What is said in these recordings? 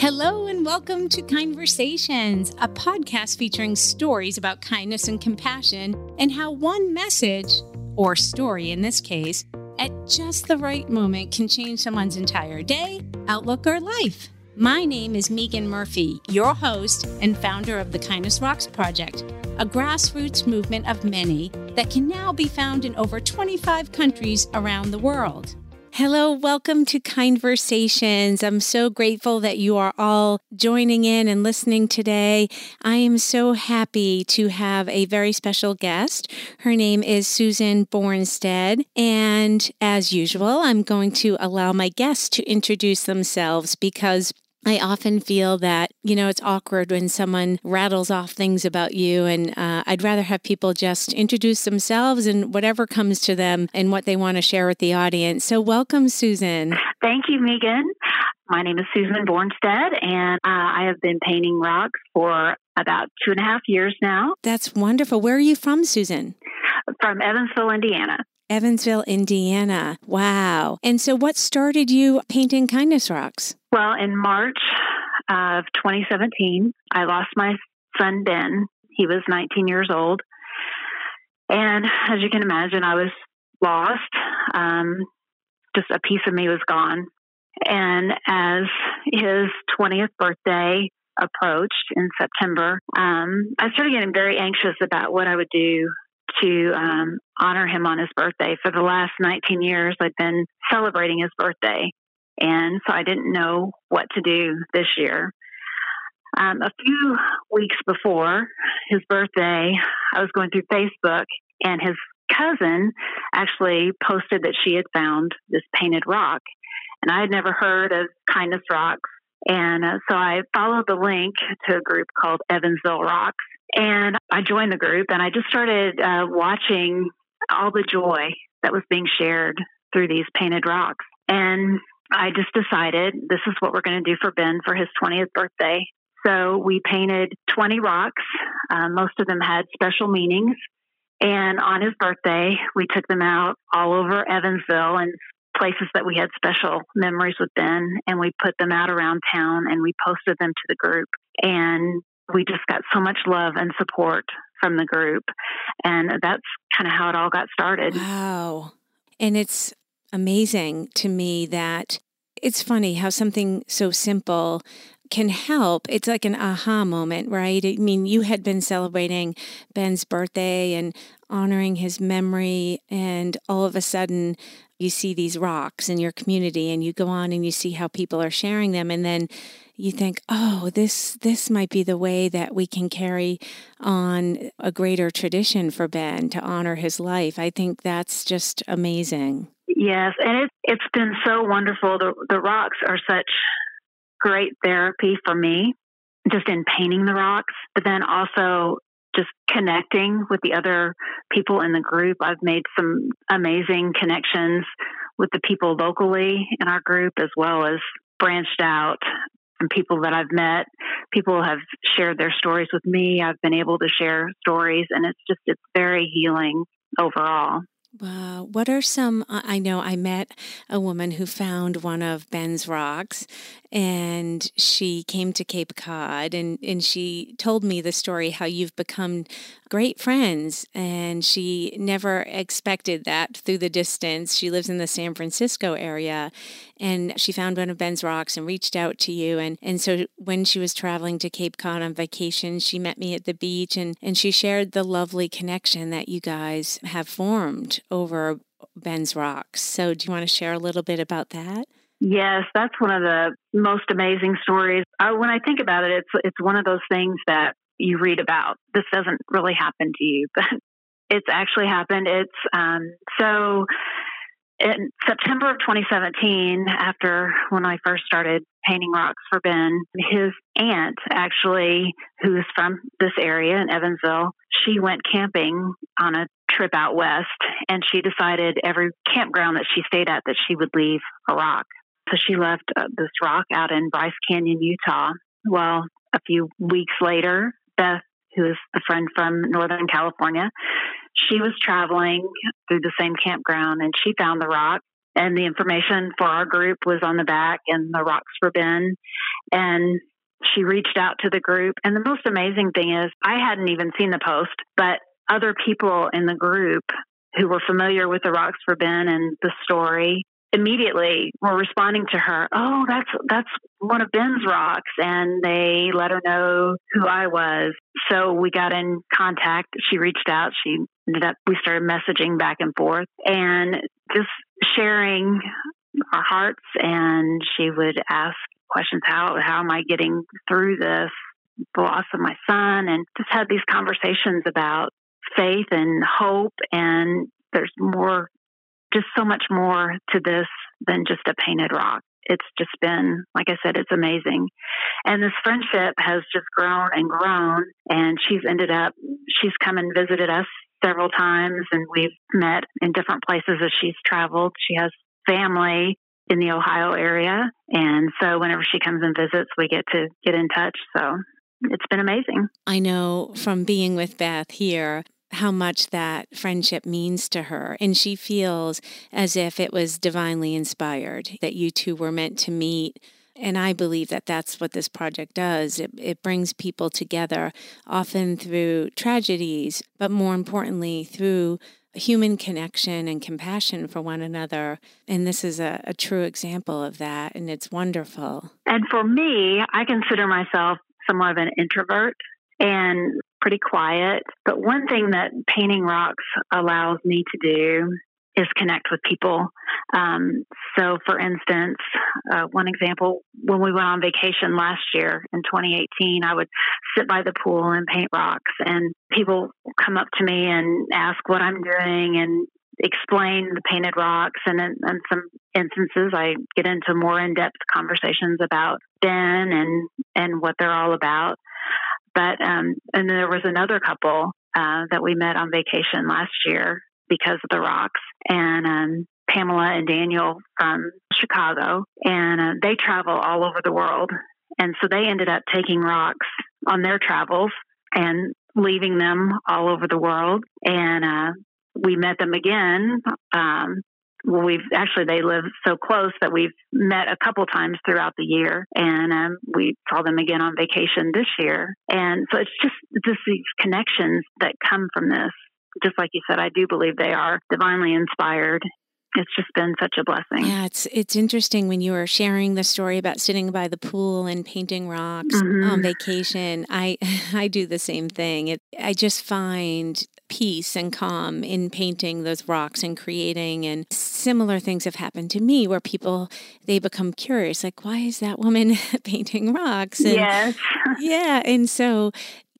Hello, and welcome to Kindversations, a podcast featuring stories about kindness and compassion and how one message, or story in this case, at just the right moment can change someone's entire day, outlook, or life. My name is Megan Murphy, your host and founder of the Kindness Rocks Project, a grassroots movement of many that can now be found in over 25 countries around the world. Hello, welcome to Kindversations. I'm so grateful that you are all joining in and listening today. I am so happy to have a very special guest. Her name is Susan Bornstead. And as usual, I'm going to allow my guests to introduce themselves because I often feel that, you know, it's awkward when someone rattles off things about you. And uh, I'd rather have people just introduce themselves and whatever comes to them and what they want to share with the audience. So, welcome, Susan. Thank you, Megan. My name is Susan Bornstead, and uh, I have been painting rocks for about two and a half years now. That's wonderful. Where are you from, Susan? From Evansville, Indiana. Evansville, Indiana. Wow. And so, what started you painting kindness rocks? Well, in March of 2017, I lost my son, Ben. He was 19 years old. And as you can imagine, I was lost. Um, just a piece of me was gone. And as his 20th birthday approached in September, um, I started getting very anxious about what I would do to um, honor him on his birthday. For the last 19 years, I've been celebrating his birthday. And so I didn't know what to do this year. Um, a few weeks before his birthday, I was going through Facebook, and his cousin actually posted that she had found this painted rock. And I had never heard of Kindness Rocks. And uh, so I followed the link to a group called Evansville Rocks. And I joined the group and I just started uh, watching all the joy that was being shared through these painted rocks. And I just decided this is what we're going to do for Ben for his 20th birthday. So we painted 20 rocks. Uh, most of them had special meanings. And on his birthday, we took them out all over Evansville and places that we had special memories with Ben. And we put them out around town and we posted them to the group. And we just got so much love and support from the group. And that's kind of how it all got started. Wow. And it's amazing to me that it's funny how something so simple can help. It's like an aha moment, right? I mean, you had been celebrating Ben's birthday and honoring his memory, and all of a sudden, you see these rocks in your community, and you go on and you see how people are sharing them, and then you think, oh, this this might be the way that we can carry on a greater tradition for Ben to honor his life. I think that's just amazing. Yes, and it, it's been so wonderful. The, the rocks are such great therapy for me, just in painting the rocks, but then also just connecting with the other people in the group. I've made some amazing connections with the people locally in our group as well as branched out from people that I've met. People have shared their stories with me. I've been able to share stories and it's just it's very healing overall. Wow. What are some? I know I met a woman who found one of Ben's rocks and she came to Cape Cod and, and she told me the story how you've become great friends. And she never expected that through the distance. She lives in the San Francisco area and she found one of Ben's rocks and reached out to you. And, and so when she was traveling to Cape Cod on vacation, she met me at the beach and, and she shared the lovely connection that you guys have formed over Ben's rocks. So do you want to share a little bit about that? Yes, that's one of the most amazing stories. Uh, when I think about it, it's it's one of those things that you read about. This doesn't really happen to you, but it's actually happened. It's um, so in September of 2017, after when I first started painting rocks for Ben, his aunt actually, who is from this area in Evansville, she went camping on a trip out west and she decided every campground that she stayed at that she would leave a rock. So she left uh, this rock out in Bryce Canyon, Utah. Well, a few weeks later, Beth, who is a friend from Northern California, she was traveling through the same campground and she found the rock and the information for our group was on the back and the rocks for Ben. And she reached out to the group. And the most amazing thing is, I hadn't even seen the post, but other people in the group who were familiar with the rocks for Ben and the story immediately were responding to her, "Oh, that's that's one of Ben's rocks," and they let her know who I was. So we got in contact. She reached out. She ended up. We started messaging back and forth, and just sharing our hearts. And she would ask questions: How how am I getting through this? The loss of my son, and just had these conversations about faith and hope and there's more just so much more to this than just a painted rock. It's just been, like I said, it's amazing. And this friendship has just grown and grown. And she's ended up, she's come and visited us several times, and we've met in different places as she's traveled. She has family in the Ohio area. And so whenever she comes and visits, we get to get in touch. So it's been amazing. I know from being with Beth here, how much that friendship means to her. And she feels as if it was divinely inspired, that you two were meant to meet. And I believe that that's what this project does. It, it brings people together, often through tragedies, but more importantly, through human connection and compassion for one another. And this is a, a true example of that. And it's wonderful. And for me, I consider myself somewhat of an introvert. And pretty quiet. But one thing that painting rocks allows me to do is connect with people. Um, so, for instance, uh, one example, when we went on vacation last year in 2018, I would sit by the pool and paint rocks, and people come up to me and ask what I'm doing and explain the painted rocks. And in, in some instances, I get into more in depth conversations about Ben and, and what they're all about. But um, and there was another couple uh, that we met on vacation last year because of the rocks, and um, Pamela and Daniel from Chicago, and uh, they travel all over the world, and so they ended up taking rocks on their travels and leaving them all over the world, and uh, we met them again um, well, we've actually they live so close that we've met a couple times throughout the year, and um, we saw them again on vacation this year. And so it's just just these connections that come from this. Just like you said, I do believe they are divinely inspired it's just been such a blessing. Yeah, it's it's interesting when you were sharing the story about sitting by the pool and painting rocks mm-hmm. on vacation. I I do the same thing. It, I just find peace and calm in painting those rocks and creating and similar things have happened to me where people they become curious like why is that woman painting rocks? And yes. Yeah and so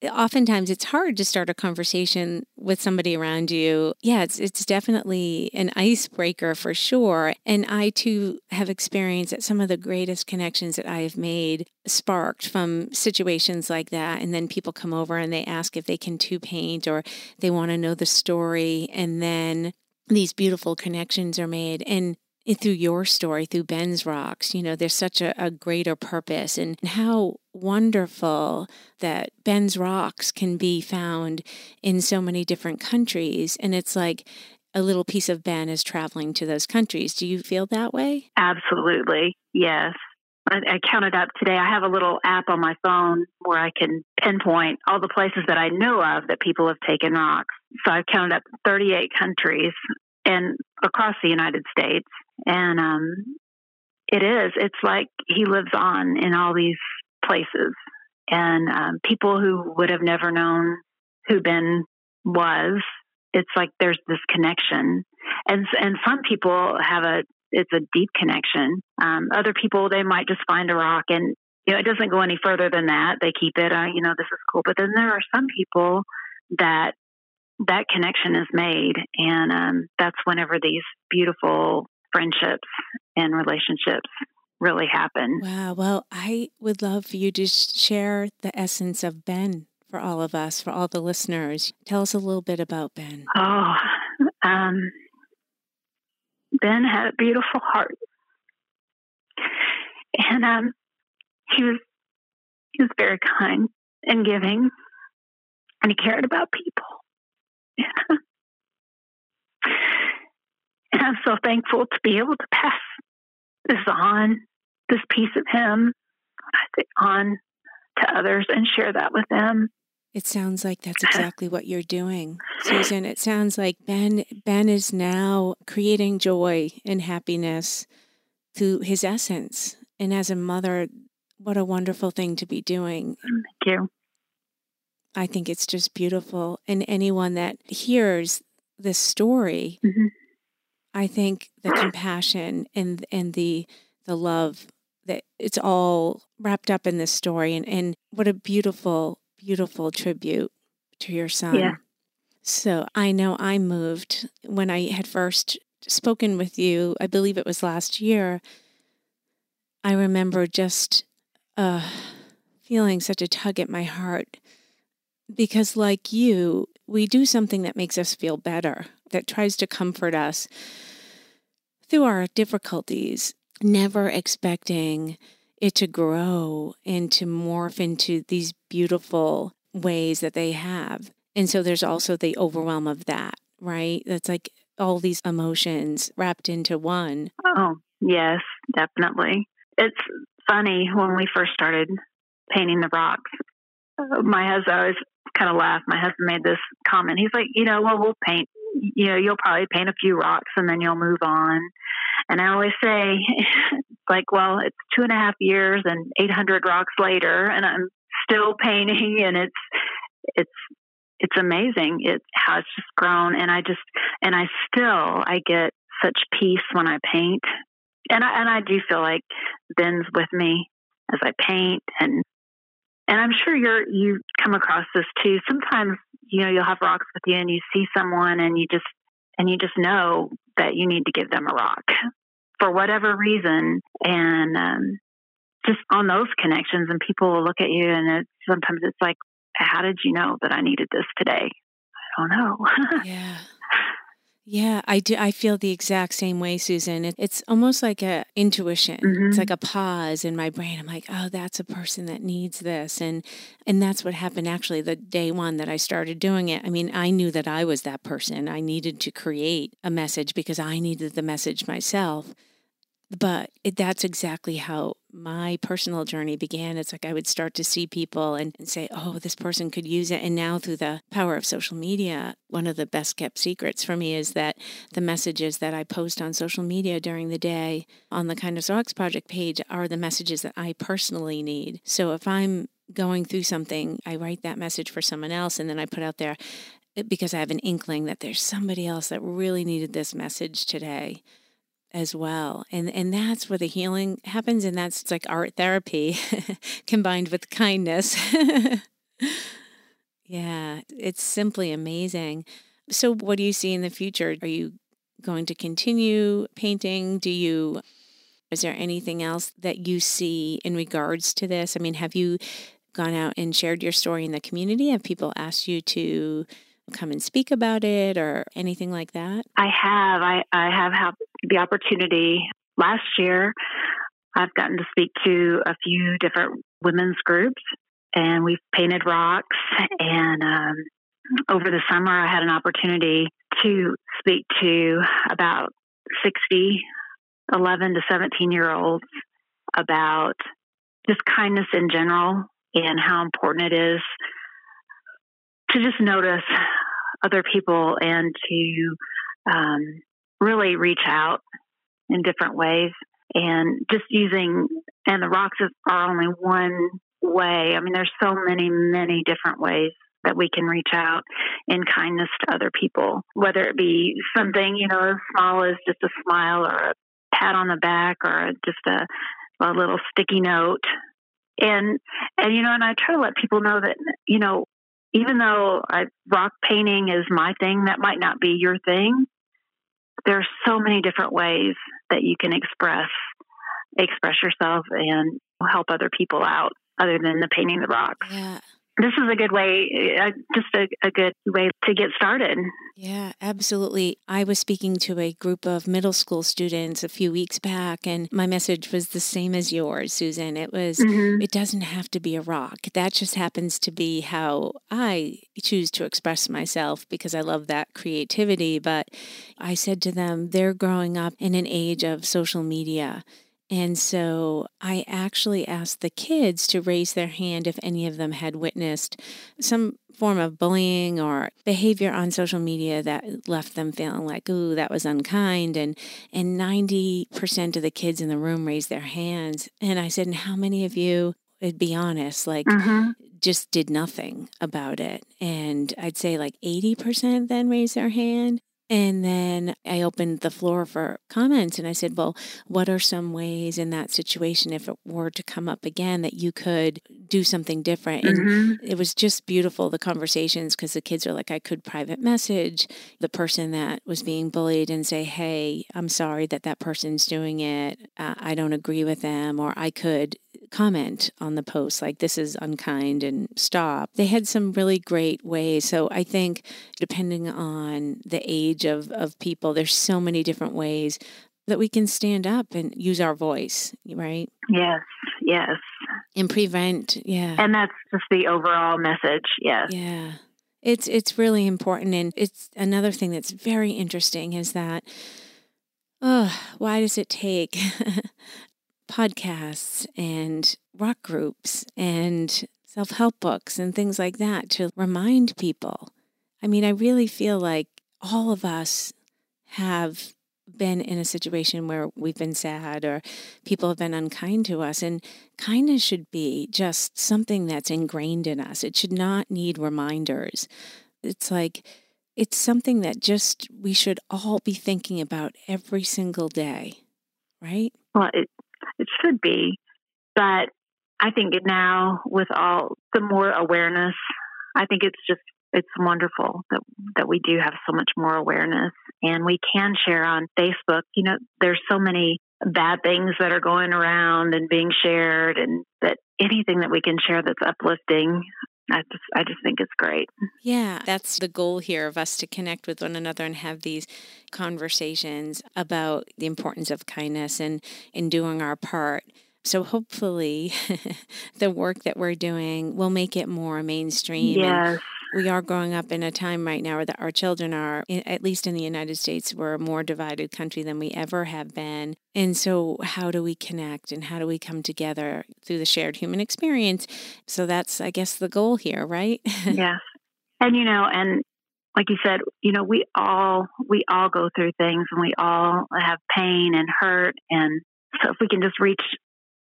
oftentimes it's hard to start a conversation with somebody around you. Yeah, it's it's definitely an icebreaker for sure. And I too have experienced that some of the greatest connections that I have made sparked from situations like that. And then people come over and they ask if they can too paint or they want to know the story. And then these beautiful connections are made. And through your story, through Ben's Rocks, you know, there's such a, a, greater purpose and how wonderful that Ben's Rocks can be found in so many different countries. And it's like a little piece of Ben is traveling to those countries. Do you feel that way? Absolutely. Yes. I, I counted up today. I have a little app on my phone where I can pinpoint all the places that I know of that people have taken rocks. So I've counted up 38 countries and across the United States. And um, it is, it's like he lives on in all these places. And um, people who would have never known who Ben was, it's like there's this connection. And, and some people have a, it's a deep connection. Um, other people, they might just find a rock and, you know, it doesn't go any further than that. They keep it, uh, you know, this is cool. But then there are some people that that connection is made. And um, that's whenever these beautiful friendships and relationships really happen. Wow. Well, I would love for you to share the essence of Ben for all of us, for all the listeners. Tell us a little bit about Ben. Oh, um, Ben had a beautiful heart. And um, he was he was very kind and giving, and he cared about people. And I'm so thankful to be able to pass this on, this piece of him, on to others and share that with them. It sounds like that's exactly what you're doing, Susan. It sounds like Ben Ben is now creating joy and happiness through his essence. And as a mother, what a wonderful thing to be doing. Thank you. I think it's just beautiful. And anyone that hears this story, mm-hmm. I think the compassion and and the the love that it's all wrapped up in this story and, and what a beautiful, beautiful tribute to your son. Yeah. So I know I moved when I had first spoken with you, I believe it was last year. I remember just uh, feeling such a tug at my heart because, like you, we do something that makes us feel better, that tries to comfort us through our difficulties never expecting it to grow and to morph into these beautiful ways that they have. And so there's also the overwhelm of that, right? That's like all these emotions wrapped into one. Oh, yes, definitely. It's funny when we first started painting the rocks. Uh, my husband always kind of laughed. My husband made this comment. He's like, you know, well, we'll paint, you know, you'll probably paint a few rocks and then you'll move on. And I always say, like, well, it's two and a half years and 800 rocks later, and I'm still painting, and it's it's it's amazing. It how it's just grown, and I just and I still I get such peace when I paint, and I and I do feel like Ben's with me as I paint, and and I'm sure you're you come across this too. Sometimes you know you'll have rocks with you, and you see someone, and you just and you just know that you need to give them a rock for whatever reason. And um, just on those connections, and people will look at you, and it, sometimes it's like, how did you know that I needed this today? I don't know. yeah. Yeah, I do. I feel the exact same way, Susan. It, it's almost like a intuition. Mm-hmm. It's like a pause in my brain. I'm like, oh, that's a person that needs this, and and that's what happened. Actually, the day one that I started doing it, I mean, I knew that I was that person. I needed to create a message because I needed the message myself but it, that's exactly how my personal journey began. It's like I would start to see people and, and, say, oh, this person could use it. And now, through the power of social media, one of the best kept secrets for me is that the messages that I post on social media during the day on the Kindness Rocks Project page are the messages that I personally need. So if I'm going through something, I write that message for someone else and then I put out there eh, because I have an inkling that there's somebody else that really needed this message today as well. And and that's where the healing happens and that's like art therapy combined with kindness. yeah, it's simply amazing. So what do you see in the future? Are you going to continue painting? Do you is there anything else that you see in regards to this? I mean, have you gone out and shared your story in the community? Have people asked you to come and speak about it or anything like that? I have. I, I have had the opportunity last year. I've gotten to speak to a few different women's groups, and we've painted rocks. And um, over the summer, I had an opportunity to speak to about 60, 11 to 17 year olds about just kindness in general and how important it is to just notice other people and to um, really reach out in different ways. And just using and the rocks are only one way. I mean there's so many many different ways that we can reach out in kindness to other people whether it be something you know as small as just a smile or a pat on the back or just a, a little sticky note. And and you know and i try to let people know that you know even though I, rock painting is my thing, that might not be your thing. There are so many different ways that you can express express yourself and help other people out other than the painting the rocks. Yeah. This is a good way, uh, just a, a good way to get started. Yeah, absolutely. I was speaking to a group of middle school students a few weeks back, and my message was the same as yours, Susan. It was, mm-hmm. it doesn't have to be a rock. That just happens to be how I choose to express myself because I love that creativity. But I said to them, they're growing up in an age of social media and so I actually asked the kids to raise their hand if any of them had witnessed some form of bullying or behavior on social media that left them feeling like, ooh, that was unkind. And and 90% of the kids in the room raised their hands. And I said, and how many of you would be honest, like mm-hmm. just did nothing about it? And I'd say like 80% then raised their hand. And then I opened the floor for comments and I said, Well, what are some ways in that situation, if it were to come up again, that you could do something different? And mm-hmm. it was just beautiful, the conversations, because the kids are like, I could private message the person that was being bullied and say, Hey, I'm sorry that that person's doing it. Uh, I don't agree with them. Or I could comment on the post like this is unkind and stop. They had some really great ways. So I think depending on the age of, of people, there's so many different ways that we can stand up and use our voice, right? Yes, yes. And prevent, yeah. And that's just the overall message, yes. Yeah. It's it's really important and it's another thing that's very interesting is that oh, why does it take podcasts and rock groups and self help books and things like that to remind people. I mean, I really feel like all of us have been in a situation where we've been sad or people have been unkind to us. And kindness should be just something that's ingrained in us. It should not need reminders. It's like, it's something that just we should all be thinking about every single day, right? Well, it, it should be. But I think now with all the more awareness, I think it's just it's wonderful that that we do have so much more awareness and we can share on Facebook. You know, there's so many bad things that are going around and being shared and that anything that we can share that's uplifting I just I just think it's great. Yeah, that's the goal here of us to connect with one another and have these conversations about the importance of kindness and in doing our part. So hopefully the work that we're doing will make it more mainstream. Yes we are growing up in a time right now where the, our children are, at least in the United States, we're a more divided country than we ever have been. And so, how do we connect and how do we come together through the shared human experience? So, that's, I guess, the goal here, right? yeah. And, you know, and like you said, you know, we all we all go through things and we all have pain and hurt and so if we can just reach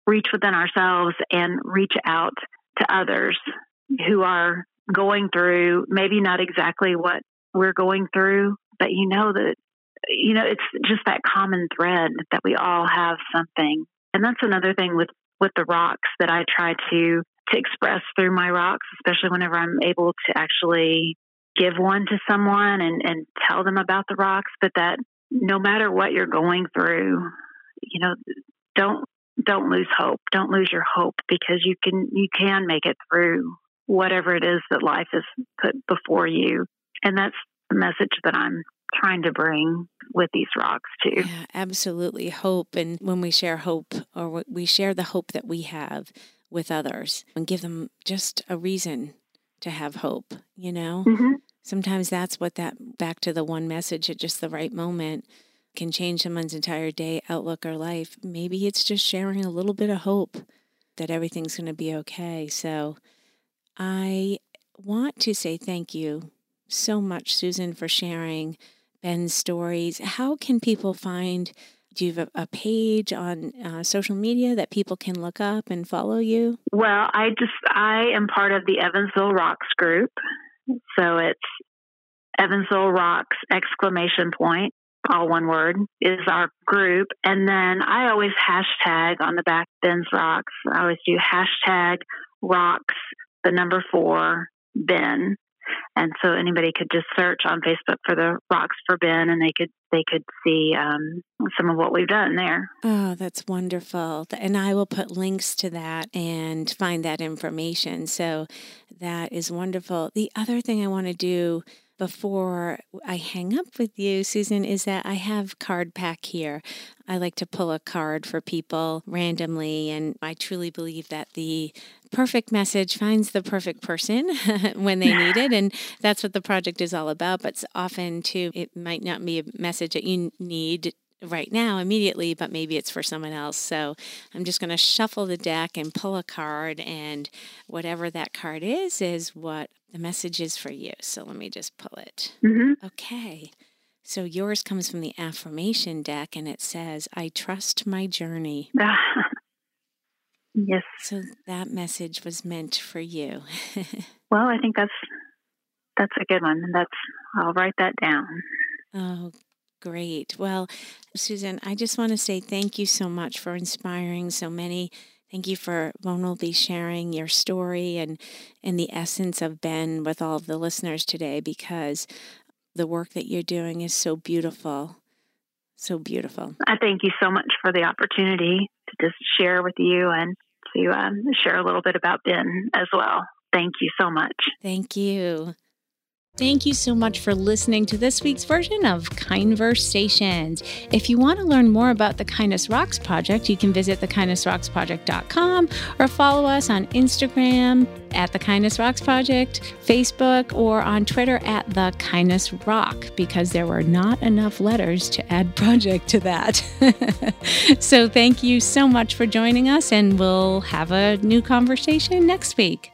reach within ourselves and reach out to others who are going through maybe not exactly what we're going through, but you know that you know it's just that common thread that we all have something. And that's another thing with with the rocks that I try to to express through my rocks, especially whenever I'm able to actually give one to someone and and tell them about the rocks, but that no matter what you're going through, you know, don't don't lose hope. Don't lose your hope because you can you can make it through whatever it is that life has put before you. And that's the message that I'm trying to bring with these rocks too. Yeah, absolutely. Hope. And when we share hope or we share the hope that we have with others and give them just a reason to have hope, you know? Mm-hmm. Sometimes that's what that back to the one message at just the right moment can change someone's entire day, outlook, or life. Maybe it's just sharing a little bit of hope that everything's going to be okay. So, I want to say thank you so much, Susan, for sharing Ben's stories. How can people find? Do you have a, page on uh, social media that people can look up and follow you? Well, I just I am part of the Evansville Rocks group, so it's Evansville Rocks exclamation point, all one word, is our group. And then I always hashtag on the back Ben's Rocks. I always do hashtag rocks the number four, Ben. and so anybody could just search on Facebook for the Rocks for Ben, and they could they could see um, some of what we've done there. Oh, that's wonderful! And I will put links to that and find that information. So that is wonderful. The other thing I want to do before I hang up with you, Susan, is that I have card pack here. I like to pull a card for people randomly, and I truly believe that the perfect message finds the perfect person when they need it. And that's what the project is all about. But often, too, it might not be a message that you need right now immediately, but maybe it's for someone else. So I'm just going to shuffle the deck and pull a card, and whatever that card is, is what the message is for you. So let me just pull it. Mm-hmm. Okay. So yours comes from the affirmation deck and it says, I trust my journey. yes. So that message was meant for you. well, I think that's that's a good one. That's I'll write that down. Oh, great. Well, Susan, I just want to say thank you so much for inspiring so many Thank you for vulnerably sharing your story and, and the essence of Ben with all of the listeners today because the work that you're doing is so beautiful. So beautiful. I thank you so much for the opportunity to just share with you and to um, share a little bit about Ben as well. Thank you so much. Thank you. Thank you so much for listening to this week's version of Kindversations. If you want to learn more about the Kindness Rocks Project, you can visit thekindnessrocksproject.com or follow us on Instagram at the Kindness Rocks Project, Facebook, or on Twitter at the Kindness Rock because there were not enough letters to add project to that. so thank you so much for joining us, and we'll have a new conversation next week.